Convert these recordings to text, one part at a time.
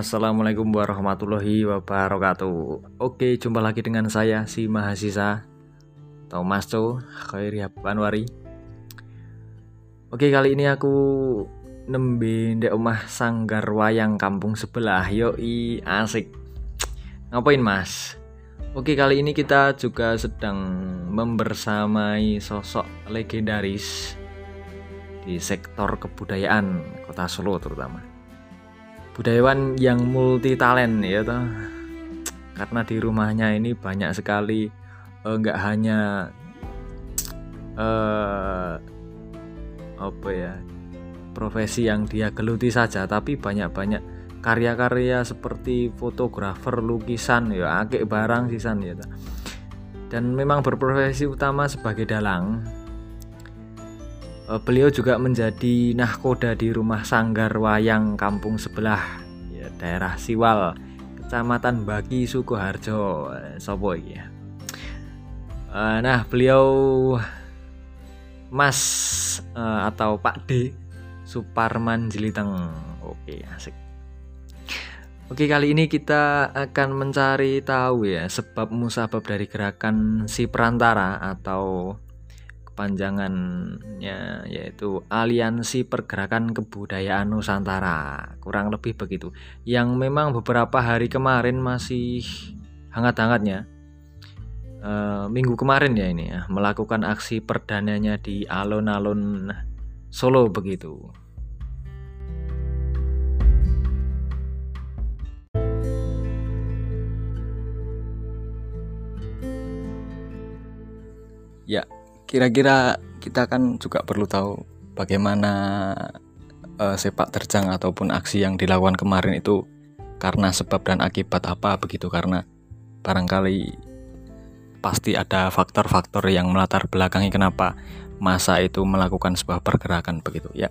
Assalamualaikum warahmatullahi wabarakatuh. Oke jumpa lagi dengan saya si mahasiswa Thomas Co Khairi Anwari. Oke kali ini aku nembe ndek omah sanggar wayang kampung sebelah. Yoi asik. Ngapain mas? Oke kali ini kita juga sedang membersamai sosok legendaris di sektor kebudayaan kota Solo terutama budayawan yang multi talent ya toh karena di rumahnya ini banyak sekali enggak uh, hanya uh, apa ya profesi yang dia geluti saja tapi banyak-banyak karya-karya seperti fotografer lukisan ya akek barang sisan ya toh. dan memang berprofesi utama sebagai dalang Eh, beliau juga menjadi nahkoda di rumah sanggar wayang kampung sebelah ya, daerah Siwal kecamatan Bagi Sukoharjo. Eh, Sopo ya? Nah beliau Mas atau Pak D Suparman Jeliteng. Oke asik. Oke kali ini kita akan mencari tahu ya sebab musabab dari gerakan si perantara atau kepanjangannya yaitu Aliansi Pergerakan Kebudayaan Nusantara. Kurang lebih begitu. Yang memang beberapa hari kemarin masih hangat-hangatnya e, minggu kemarin ya ini ya melakukan aksi perdananya di alun-alun Solo begitu. Ya, Kira-kira kita kan juga perlu tahu bagaimana uh, sepak terjang ataupun aksi yang dilakukan kemarin itu karena sebab dan akibat apa begitu karena barangkali pasti ada faktor-faktor yang melatar belakangi kenapa masa itu melakukan sebuah pergerakan begitu ya.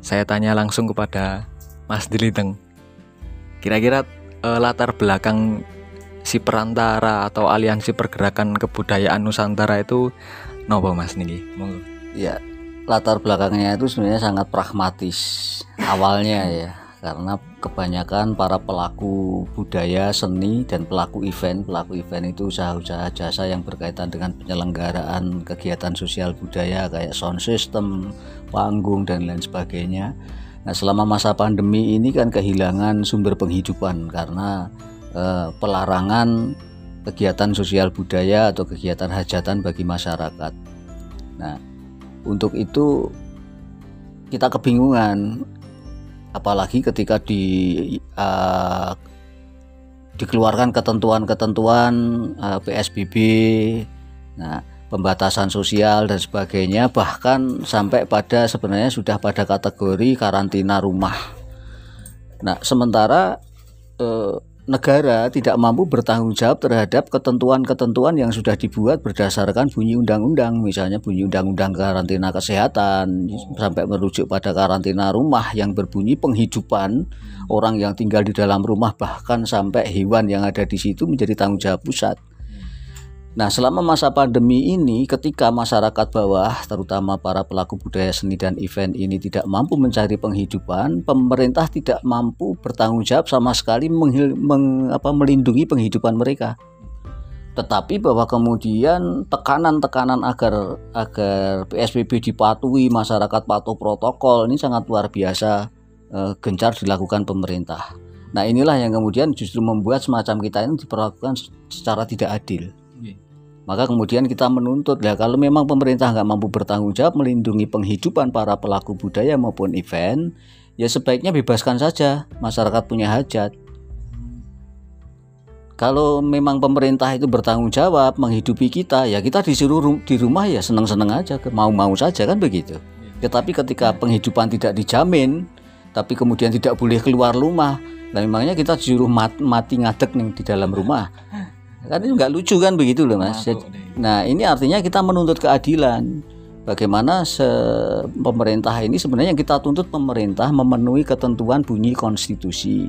Saya tanya langsung kepada Mas Diliteng. Kira-kira uh, latar belakang si perantara atau aliansi pergerakan kebudayaan Nusantara itu Nopo Mas niki? Monggo. Ya, latar belakangnya itu sebenarnya sangat pragmatis awalnya ya karena kebanyakan para pelaku budaya seni dan pelaku event pelaku event itu usaha-usaha jasa yang berkaitan dengan penyelenggaraan kegiatan sosial budaya kayak sound system panggung dan lain sebagainya nah selama masa pandemi ini kan kehilangan sumber penghidupan karena eh, pelarangan kegiatan sosial budaya atau kegiatan hajatan bagi masyarakat. Nah, untuk itu kita kebingungan apalagi ketika di uh, dikeluarkan ketentuan-ketentuan uh, PSBB nah pembatasan sosial dan sebagainya bahkan sampai pada sebenarnya sudah pada kategori karantina rumah nah sementara uh, negara tidak mampu bertanggung jawab terhadap ketentuan-ketentuan yang sudah dibuat berdasarkan bunyi undang-undang, misalnya bunyi undang-undang karantina kesehatan sampai merujuk pada karantina rumah yang berbunyi penghidupan orang yang tinggal di dalam rumah bahkan sampai hewan yang ada di situ menjadi tanggung jawab pusat. Nah, selama masa pandemi ini, ketika masyarakat bawah, terutama para pelaku budaya seni dan event ini tidak mampu mencari penghidupan, pemerintah tidak mampu bertanggung jawab sama sekali menghil, meng, apa, melindungi penghidupan mereka. Tetapi bahwa kemudian tekanan-tekanan agar agar PSBB dipatuhi, masyarakat patuh protokol ini sangat luar biasa eh, gencar dilakukan pemerintah. Nah inilah yang kemudian justru membuat semacam kita ini diperlakukan secara tidak adil. Maka kemudian kita menuntut ya kalau memang pemerintah nggak mampu bertanggung jawab melindungi penghidupan para pelaku budaya maupun event, ya sebaiknya bebaskan saja masyarakat punya hajat. Kalau memang pemerintah itu bertanggung jawab menghidupi kita, ya kita disuruh di rumah ya senang-senang aja, mau-mau saja kan begitu. Tetapi ketika penghidupan tidak dijamin, tapi kemudian tidak boleh keluar rumah, nah memangnya kita disuruh mati ngadek nih di dalam rumah kan itu nggak lucu kan begitu loh mas. Nah ini artinya kita menuntut keadilan. Bagaimana se pemerintah ini sebenarnya yang kita tuntut pemerintah memenuhi ketentuan bunyi konstitusi.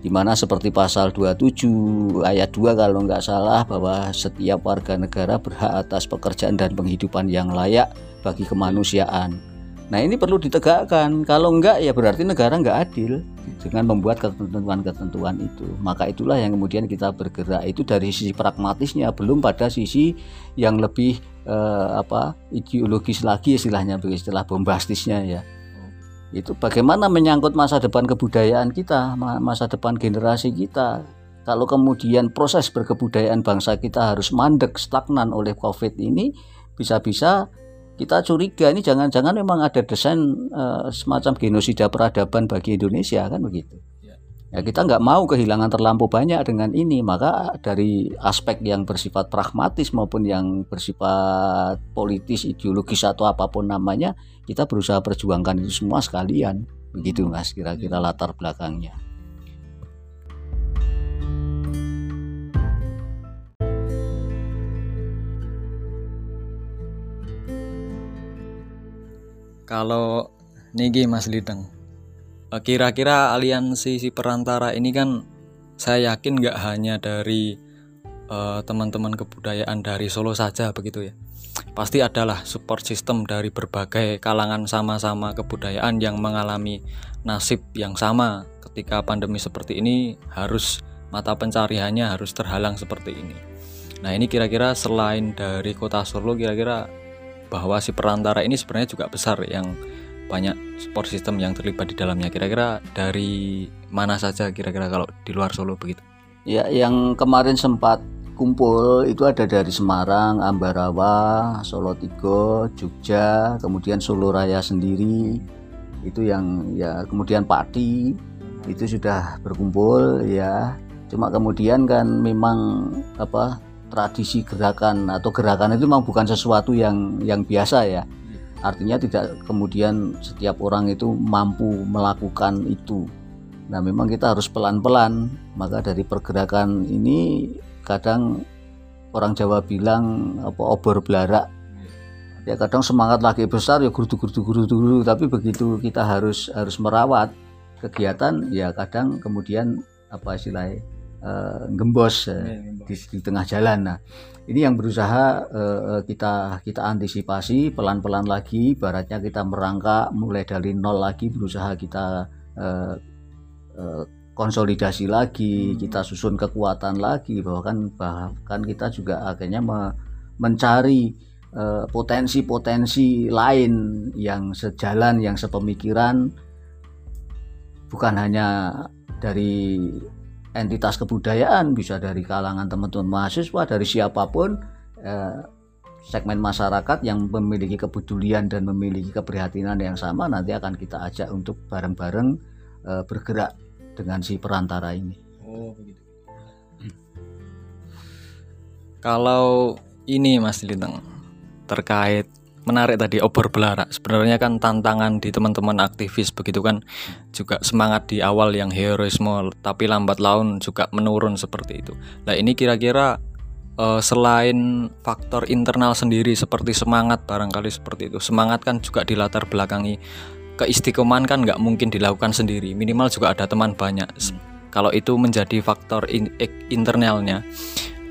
Di mana seperti pasal 27 ayat 2 kalau nggak salah bahwa setiap warga negara berhak atas pekerjaan dan penghidupan yang layak bagi kemanusiaan Nah ini perlu ditegakkan. Kalau enggak ya berarti negara enggak adil dengan membuat ketentuan-ketentuan itu. Maka itulah yang kemudian kita bergerak itu dari sisi pragmatisnya, belum pada sisi yang lebih eh, apa ideologis lagi istilahnya, istilah bombastisnya ya. Itu bagaimana menyangkut masa depan kebudayaan kita, masa depan generasi kita. Kalau kemudian proses berkebudayaan bangsa kita harus mandek, stagnan oleh COVID ini, bisa-bisa kita curiga ini jangan-jangan memang ada desain uh, semacam genosida peradaban bagi Indonesia kan begitu. Ya, ya kita nggak mau kehilangan terlampau banyak dengan ini, maka dari aspek yang bersifat pragmatis maupun yang bersifat politis, ideologis atau apa pun namanya, kita berusaha perjuangkan itu semua sekalian. Begitu mas, kira-kira latar belakangnya. Kalau niki Mas Lideng, eh, kira-kira aliansi si perantara ini kan saya yakin nggak hanya dari uh, teman-teman kebudayaan dari Solo saja begitu ya. Pasti adalah support system dari berbagai kalangan sama-sama kebudayaan yang mengalami nasib yang sama ketika pandemi seperti ini harus mata pencariannya harus terhalang seperti ini. Nah ini kira-kira selain dari kota Solo kira-kira bahwa si perantara ini sebenarnya juga besar yang banyak support system yang terlibat di dalamnya. Kira-kira dari mana saja kira-kira kalau di luar Solo begitu? Ya, yang kemarin sempat kumpul itu ada dari Semarang, Ambarawa, Solo Tigo, Jogja, kemudian Solo Raya sendiri. Itu yang ya kemudian Pati itu sudah berkumpul ya. Cuma kemudian kan memang apa tradisi gerakan atau gerakan itu memang bukan sesuatu yang yang biasa ya. Artinya tidak kemudian setiap orang itu mampu melakukan itu. Nah memang kita harus pelan-pelan. Maka dari pergerakan ini kadang orang Jawa bilang apa obor belarak. Ya kadang semangat lagi besar ya guru guru guru guru tapi begitu kita harus harus merawat kegiatan ya kadang kemudian apa istilahnya uh, gembos uh, di, di tengah jalan. Nah, ini yang berusaha uh, kita kita antisipasi pelan-pelan lagi. Baratnya kita merangkak mulai dari nol lagi, berusaha kita uh, uh, konsolidasi lagi, hmm. kita susun kekuatan lagi. Bahwa kan bahkan kita juga akhirnya me, mencari potensi-potensi uh, lain yang sejalan, yang sepemikiran, bukan hanya dari entitas kebudayaan bisa dari kalangan teman-teman mahasiswa dari siapa pun eh, segmen masyarakat yang memiliki kepedulian dan memiliki keprihatinan yang sama nanti akan kita ajak untuk bareng-bareng eh, bergerak dengan si perantara ini. Oh begitu. Kalau ini Mas Lintang terkait menarik tadi obor belara sebenarnya kan tantangan di teman-teman aktivis begitu kan juga semangat di awal yang heroisme tapi lambat laun juga menurun seperti itu. Nah ini kira-kira uh, selain faktor internal sendiri seperti semangat barangkali seperti itu semangat kan juga di latar belakangi. Keistiqomahan kan nggak mungkin dilakukan sendiri minimal juga ada teman banyak. Hmm. kalau itu menjadi faktor in, internalnya.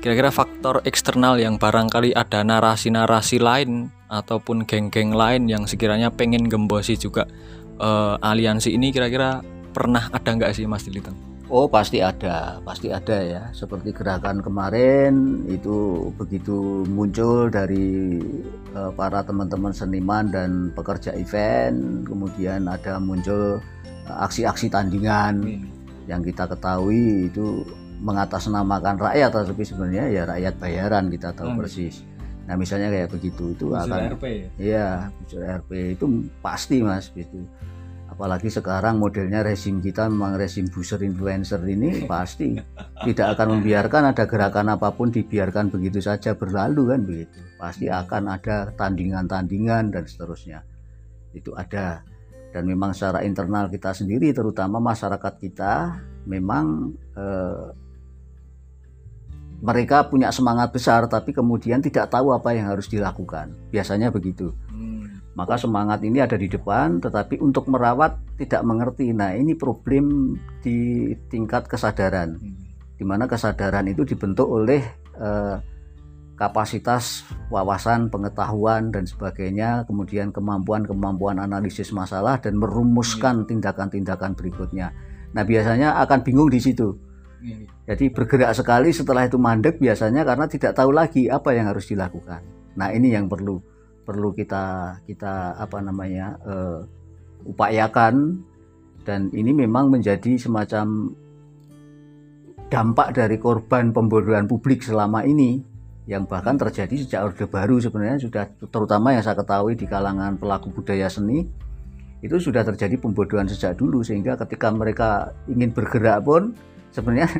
Kira-kira faktor eksternal yang barangkali ada narasi-narasi lain ataupun geng-geng lain yang sekiranya pengen gembosi juga uh, aliansi ini kira-kira pernah ada nggak sih Mas Diliteng? Oh pasti ada, pasti ada ya. Seperti gerakan kemarin itu begitu muncul dari uh, para teman-teman seniman dan pekerja event, kemudian ada muncul eh, aksi-aksi uh, tandingan hmm. yang kita ketahui itu mengatasnamakan rakyat tapi sebenarnya ya rakyat bayaran kita tahu hmm. persis nah misalnya kayak begitu itu Bujur akan RP ya? iya RP itu pasti mas gitu. Apalagi sekarang modelnya resim kita memang resim booster influencer ini pasti tidak akan membiarkan ada gerakan apa pun dibiarkan begitu saja berlalu kan begitu. Pasti akan ada tandingan-tandingan dan seterusnya. Itu ada. Dan memang secara internal kita sendiri terutama masyarakat kita memang eh, mereka punya semangat besar tapi kemudian tidak tahu apa yang harus dilakukan. Biasanya begitu. Hmm. maka semangat ini ada di depan tetapi untuk merawat tidak mengerti. Nah ini problem di tingkat kesadaran. Hmm. di mana kesadaran itu dibentuk oleh eh, kapasitas wawasan pengetahuan dan sebagainya kemudian kemampuan-kemampuan analisis masalah dan merumuskan tindakan-tindakan berikutnya. Nah biasanya akan bingung di situ jadi bergerak sekali setelah itu mandek biasanya karena tidak tahu lagi apa yang harus dilakukan. Nah ini yang perlu perlu kita kita apa namanya uh, upayakan. Dan ini memang menjadi semacam dampak dari korban pembodohan publik selama ini yang bahkan terjadi sejak Orde Baru sebenarnya. Sudah terutama yang saya ketahui di kalangan pelaku budaya seni itu sudah terjadi pembodohan sejak dulu. Sehingga ketika mereka ingin bergerak pun sebenarnya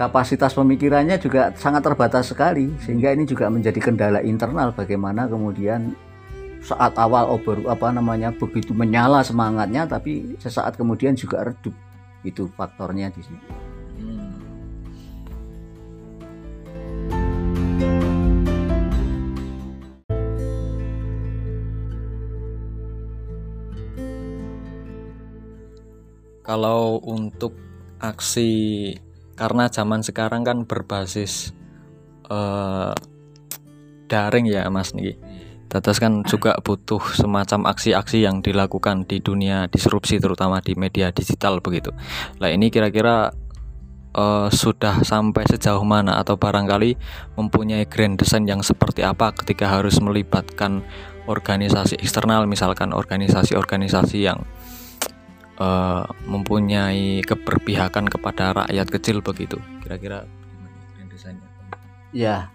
kapasitas pemikirannya juga sangat terbatas sekali sehingga ini juga menjadi kendala internal bagaimana kemudian saat awal ober apa namanya begitu menyala semangatnya tapi sesaat kemudian juga redup itu faktornya di sini. kalau untuk aksi karena zaman sekarang kan berbasis uh, daring ya Mas Niki. Tetes kan juga butuh semacam aksi-aksi yang dilakukan di dunia disrupsi terutama di media digital begitu. Nah ini kira-kira uh, sudah sampai sejauh mana atau barangkali mempunyai grand design yang seperti apa ketika harus melibatkan organisasi eksternal misalkan organisasi-organisasi yang uh, mempunyai keberpihakan kepada rakyat kecil begitu? Kira-kira desainnya ya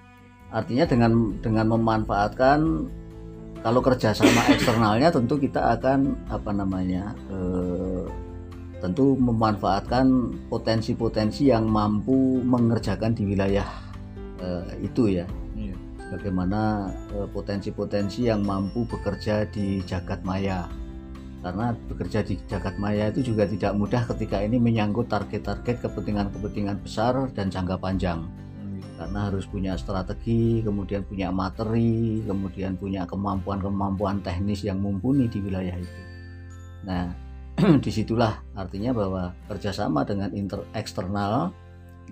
artinya dengan dengan memanfaatkan kalau kerjasama eksternalnya tentu kita akan apa namanya uh, tentu memanfaatkan potensi-potensi yang mampu mengerjakan di wilayah uh, itu ya. Iya. bagaimana potensi-potensi yang mampu bekerja di jagat maya karena bekerja di jagat maya itu juga tidak mudah ketika ini menyangkut target-target kepentingan-kepentingan besar dan jangka panjang karena harus punya strategi, kemudian punya materi, kemudian punya kemampuan-kemampuan teknis yang mumpuni di wilayah itu. Nah, di situlah artinya bahwa kerjasama dengan inter eksternal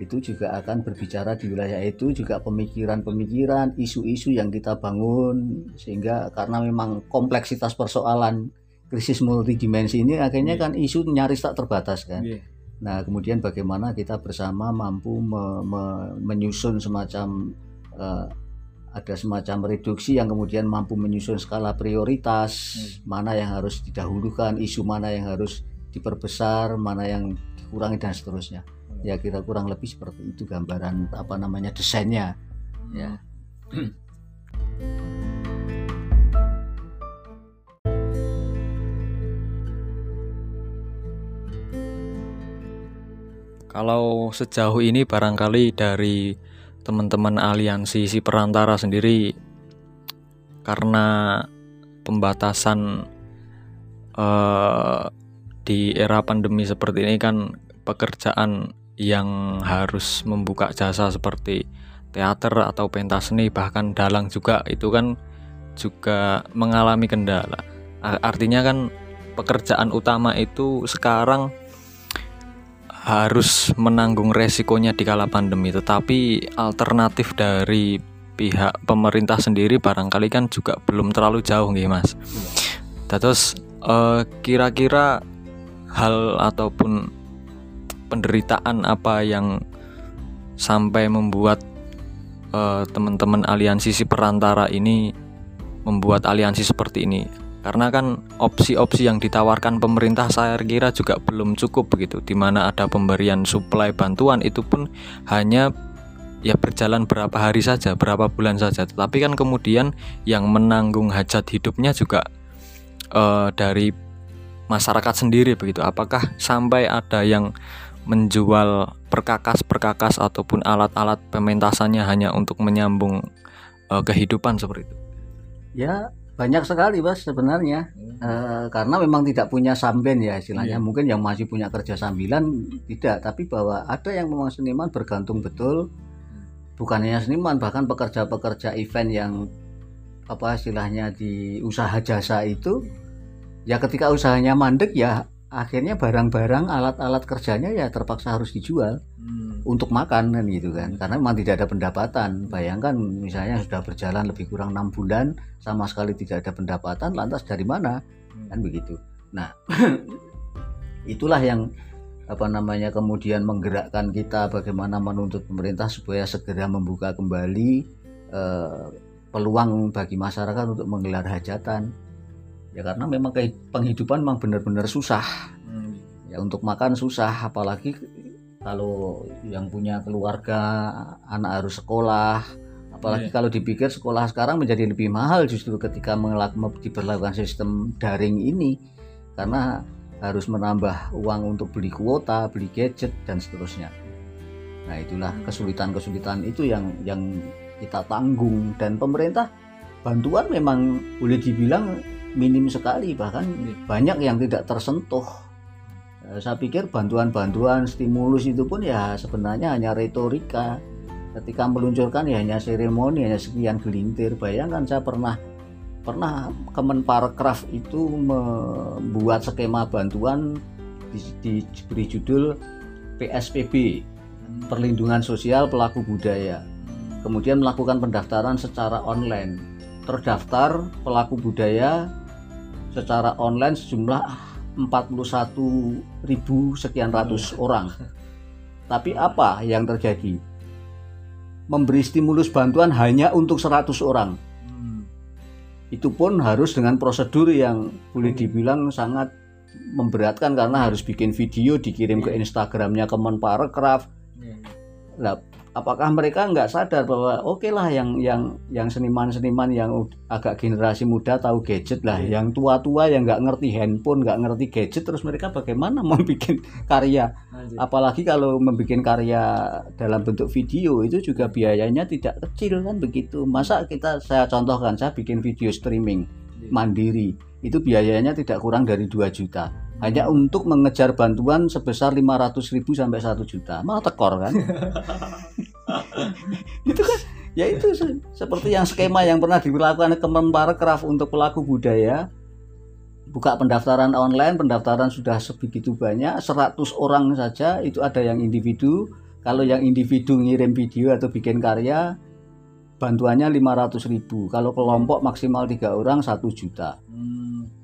itu juga akan berbicara di wilayah itu juga pemikiran-pemikiran, isu-isu yang kita bangun sehingga karena memang kompleksitas persoalan krisis multidimensi ini akhirnya yeah. kan isu nyaris tak terbatas kan. Yeah. Nah kemudian bagaimana kita bersama mampu me, me, menyusun semacam uh, ada semacam reduksi yang kemudian mampu menyusun skala prioritas hmm. mana yang harus didahulukan isu mana yang harus diperbesar mana yang dikurangi dan seterusnya hmm. ya kita kurang lebih seperti itu gambaran apa namanya desainnya hmm. ya Kalau sejauh ini barangkali dari teman-teman aliansi si perantara sendiri karena pembatasan uh, di era pandemi seperti ini kan pekerjaan yang harus membuka jasa seperti teater atau pentas seni bahkan dalang juga itu kan juga mengalami kendala. Artinya kan pekerjaan utama itu sekarang harus menanggung resikonya di kala pandemi tetapi alternatif dari pihak pemerintah sendiri barangkali kan juga belum terlalu jauh nih mas. Terus uh, kira-kira hal ataupun penderitaan apa yang sampai membuat uh, teman-teman aliansi si perantara ini membuat aliansi seperti ini karena kan opsi-opsi yang ditawarkan pemerintah saya kira juga belum cukup begitu di mana ada pemberian suplai bantuan itu pun hanya ya berjalan berapa hari saja berapa bulan saja. Tetapi kan kemudian yang menanggung hajat hidupnya juga uh, dari masyarakat sendiri begitu. Apakah sampai ada yang menjual perkakas-perkakas ataupun alat-alat pementasannya hanya untuk menyambung uh, kehidupan seperti itu? Ya banyak sekali bos sebenarnya hmm. e, karena memang tidak punya samben ya istilahnya yeah. mungkin yang masih punya kerja sambilan tidak tapi bahwa ada yang memang seniman bergantung betul hmm. bukannya seniman bahkan pekerja-pekerja event yang apa istilahnya di usaha jasa itu ya ketika usahanya mandek ya akhirnya barang-barang alat-alat kerjanya ya terpaksa harus dijual hmm. untuk makan kan gitu kan. Karena memang tidak ada pendapatan. Bayangkan misalnya sudah berjalan lebih kurang enam bulan sama sekali tidak ada pendapatan lantas dari mana? Hmm. kan begitu. Nah itulah yang apa namanya kemudian menggerakkan kita bagaimana menuntut pemerintah supaya segera membuka kembali eh, peluang bagi masyarakat untuk menggelar hajatan ya karena memang penghidupan memang benar-benar susah hmm. ya untuk makan susah apalagi kalau yang punya keluarga anak harus sekolah apalagi yeah. kalau dipikir sekolah sekarang menjadi lebih mahal justru ketika diberlakukan sistem daring ini karena harus menambah uang untuk beli kuota, beli gadget dan seterusnya. Nah, itulah kesulitan-kesulitan itu yang yang kita tanggung dan pemerintah bantuan memang boleh dibilang minim sekali bahkan banyak yang tidak tersentuh. Eh, saya pikir bantuan-bantuan stimulus itu pun ya sebenarnya hanya retorika. Ketika meluncurkan ya hanya seremoni hanya sekian gelintir. Bayangkan saya pernah pernah Kemenparekraf itu membuat skema bantuan di, diberi judul PSPB perlindungan sosial pelaku budaya. Kemudian melakukan pendaftaran secara online. Terdaftar pelaku budaya secara online sejumlah 41 ribu sekian ratus orang. Tapi apa yang terjadi? Memberi stimulus bantuan hanya untuk 100 orang. Hmm. Itu pun harus dengan prosedur yang boleh dibilang sangat memberatkan karena harus bikin video dikirim ke iya. Instagramnya Kemenparekraf. Iya. Nah, apakah mereka nggak sadar bahwa oke okay lah yang yang yang seniman-seniman yang agak generasi muda tahu gadget lah, yeah. yang tua-tua yang nggak ngerti handphone, nggak ngerti gadget, terus mereka bagaimana mau bikin karya? Anjir. Apalagi kalau membuat karya dalam bentuk video itu juga biayanya tidak kecil kan begitu. Masa kita saya contohkan saya bikin video streaming yeah. mandiri itu biayanya tidak kurang dari 2 juta hanya untuk mengejar bantuan sebesar 500 ribu sampai 1 juta. Malah tekor kan? Itu kan? Ya itu seperti yang skema yang pernah dilakukan Kemenparekraf untuk pelaku budaya. Buka pendaftaran online pendaftaran sudah sebegitu banyak 100 orang saja itu ada yang individu. Kalau yang individu ngirim video atau bikin karya bantuannya 500 ribu. Kalau kelompok maksimal tiga orang satu juta. Hmm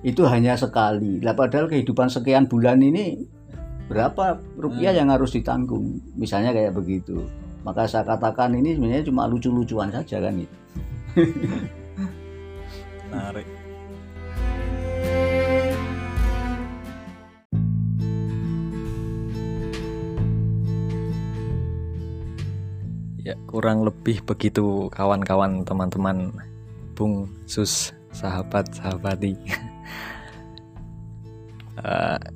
itu hanya sekali. Lah padahal kehidupan sekian bulan ini berapa rupiah hmm. yang harus ditanggung? Misalnya kayak begitu. Maka saya katakan ini sebenarnya cuma lucu-lucuan saja kan itu. Menarik. Ya, kurang lebih begitu kawan-kawan teman-teman Bung Sus sahabat sahabati uh,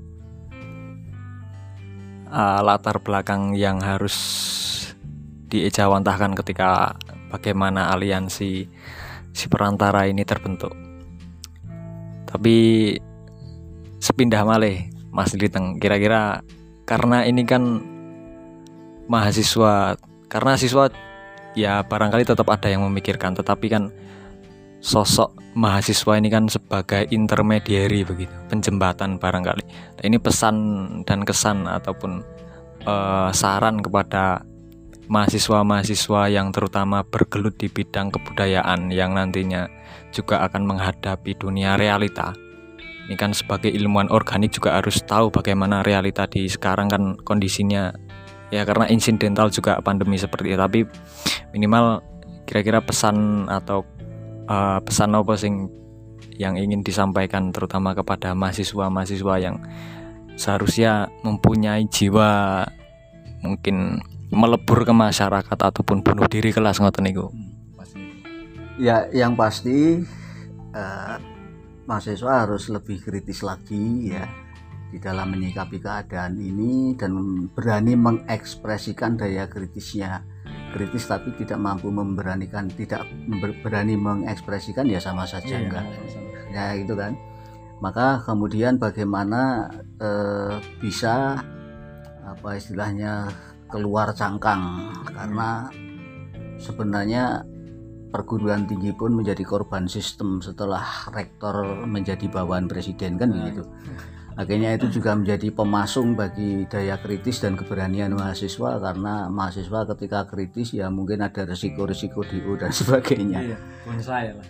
uh, latar belakang yang harus diejawantahkan ketika bagaimana aliansi si perantara ini terbentuk. Tapi sepindah malih Mas Liteng. Kira-kira karena ini kan mahasiswa karena siswa ya barangkali tetap ada yang memikirkan. Tetapi kan sosok mahasiswa ini kan sebagai intermediary begitu, penjembatan barangkali. Nah, ini pesan dan kesan ataupun uh, saran kepada mahasiswa-mahasiswa yang terutama bergelut di bidang kebudayaan yang nantinya juga akan menghadapi dunia realita. Ini kan sebagai ilmuwan organik juga harus tahu bagaimana realita di sekarang kan kondisinya ya karena insidental juga pandemi seperti itu tapi minimal kira-kira pesan atau uh, pesan apa sing yang ingin disampaikan terutama kepada mahasiswa-mahasiswa yang seharusnya mempunyai jiwa mungkin melebur ke masyarakat ataupun bunuh diri kelas ngoten niku. Ya, yang pasti uh, mahasiswa harus lebih kritis lagi ya di dalam menyikapi keadaan ini dan berani mengekspresikan daya kritisnya kritis tapi tidak mampu memberanikan tidak berani mengekspresikan ya sama saja iya, enggak? ya itu kan. Maka kemudian bagaimana eh, bisa apa istilahnya keluar cangkang? Karena sebenarnya perguruan tinggi pun menjadi korban sistem setelah rektor menjadi bawahan presiden kan begitu akhirnya itu juga menjadi pemasung bagi daya kritis dan keberanian mahasiswa karena mahasiswa ketika kritis ya mungkin ada resiko-resiko DO dan sebagainya Iya, bonsai lah.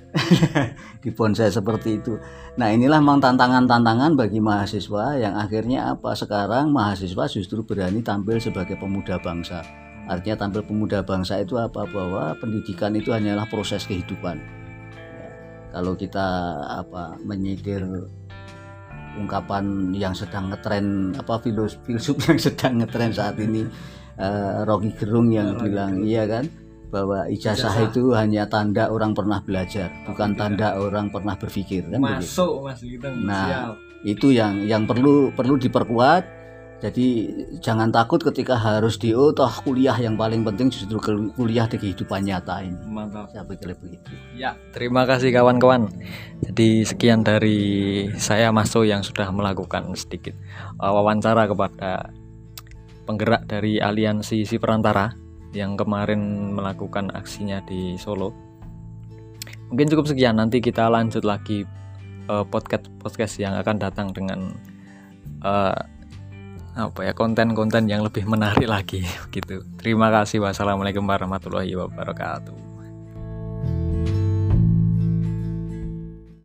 di bonsai seperti itu. Nah inilah memang tantangan-tantangan bagi mahasiswa yang akhirnya apa sekarang mahasiswa justru berani tampil sebagai pemuda bangsa. Artinya tampil pemuda bangsa itu apa bahwa pendidikan itu hanyalah proses kehidupan. Ya, kalau kita apa menyidir ungkapan yang sedang ngetren apa filosof filsuf yang sedang ngetren saat ini eh, Rocky Gerung yang Rocky bilang Gerung. iya kan bahwa ijazah, Ijazah. itu hanya tanda orang pernah belajar bukan tidak. tanda orang pernah berpikir kan begitu. Masuk Mas kita Nah, siap. itu yang yang perlu perlu diperkuat jadi jangan takut ketika harus di oh toh kuliah yang paling penting justru kul- kuliah di kehidupan nyata ini Mantap. saya pikir begitu Ya, terima kasih kawan-kawan. Jadi sekian dari saya Maso yang sudah melakukan sedikit uh, wawancara kepada penggerak dari Aliansi Si Perantara yang kemarin melakukan aksinya di Solo. Mungkin cukup sekian. Nanti kita lanjut lagi uh, podcast podcast yang akan datang dengan uh, apa ya konten-konten yang lebih menarik lagi gitu. Terima kasih. Wassalamualaikum warahmatullahi wabarakatuh.